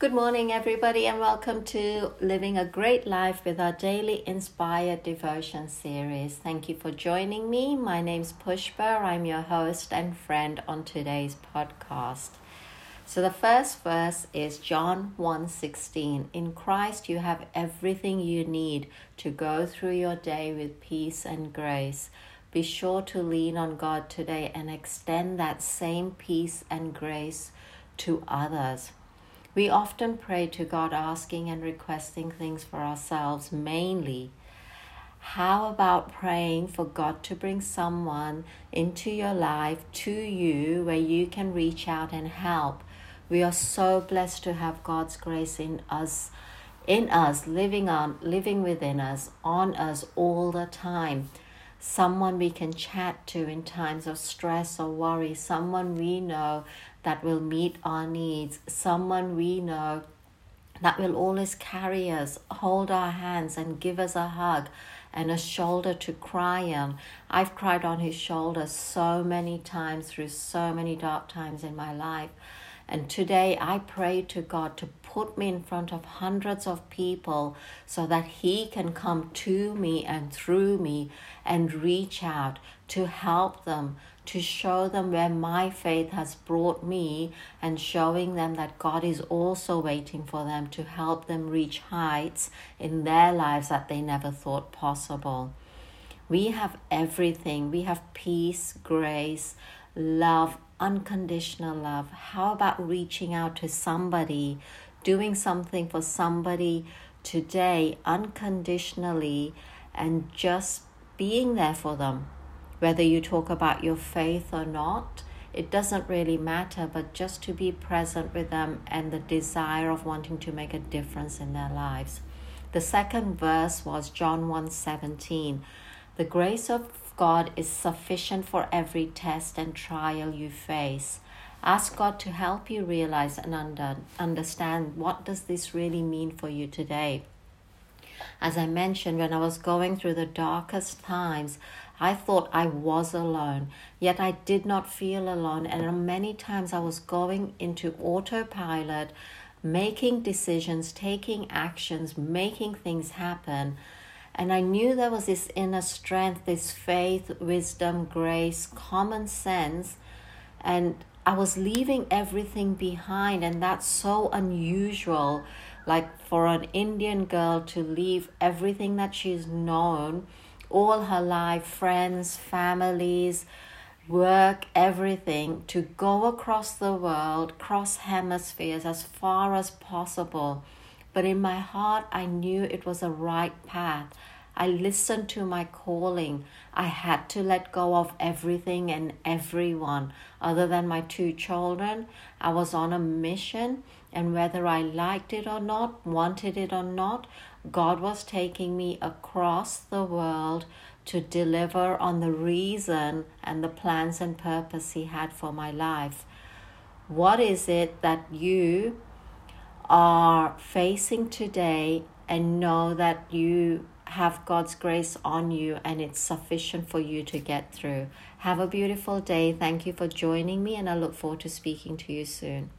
Good morning, everybody, and welcome to Living a Great Life with our daily inspired devotion series. Thank you for joining me. My name's Pushpa. I'm your host and friend on today's podcast. So the first verse is John 1:16. In Christ you have everything you need to go through your day with peace and grace. Be sure to lean on God today and extend that same peace and grace to others. We often pray to God asking and requesting things for ourselves mainly. How about praying for God to bring someone into your life to you where you can reach out and help? We are so blessed to have God's grace in us in us living on living within us on us all the time someone we can chat to in times of stress or worry, someone we know that will meet our needs, someone we know that will always carry us, hold our hands, and give us a hug and a shoulder to cry on. I've cried on his shoulder so many times through so many dark times in my life. And today I pray to God to put me in front of hundreds of people so that He can come to me and through me and reach out to help them, to show them where my faith has brought me, and showing them that God is also waiting for them to help them reach heights in their lives that they never thought possible. We have everything. We have peace, grace, love, unconditional love? How about reaching out to somebody, doing something for somebody today unconditionally, and just being there for them? Whether you talk about your faith or not, it doesn't really matter, but just to be present with them and the desire of wanting to make a difference in their lives. The second verse was John 1:17. The grace of God is sufficient for every test and trial you face. Ask God to help you realize and under, understand what does this really mean for you today. As I mentioned, when I was going through the darkest times, I thought I was alone, yet I did not feel alone. And many times I was going into autopilot, making decisions, taking actions, making things happen and I knew there was this inner strength, this faith, wisdom, grace, common sense. And I was leaving everything behind. And that's so unusual. Like for an Indian girl to leave everything that she's known all her life friends, families, work, everything to go across the world, cross hemispheres as far as possible but in my heart, I knew it was a right path. I listened to my calling. I had to let go of everything and everyone other than my two children. I was on a mission, and whether I liked it or not, wanted it or not, God was taking me across the world to deliver on the reason and the plans and purpose He had for my life. What is it that you are facing today and know that you have God's grace on you and it's sufficient for you to get through. Have a beautiful day. Thank you for joining me, and I look forward to speaking to you soon.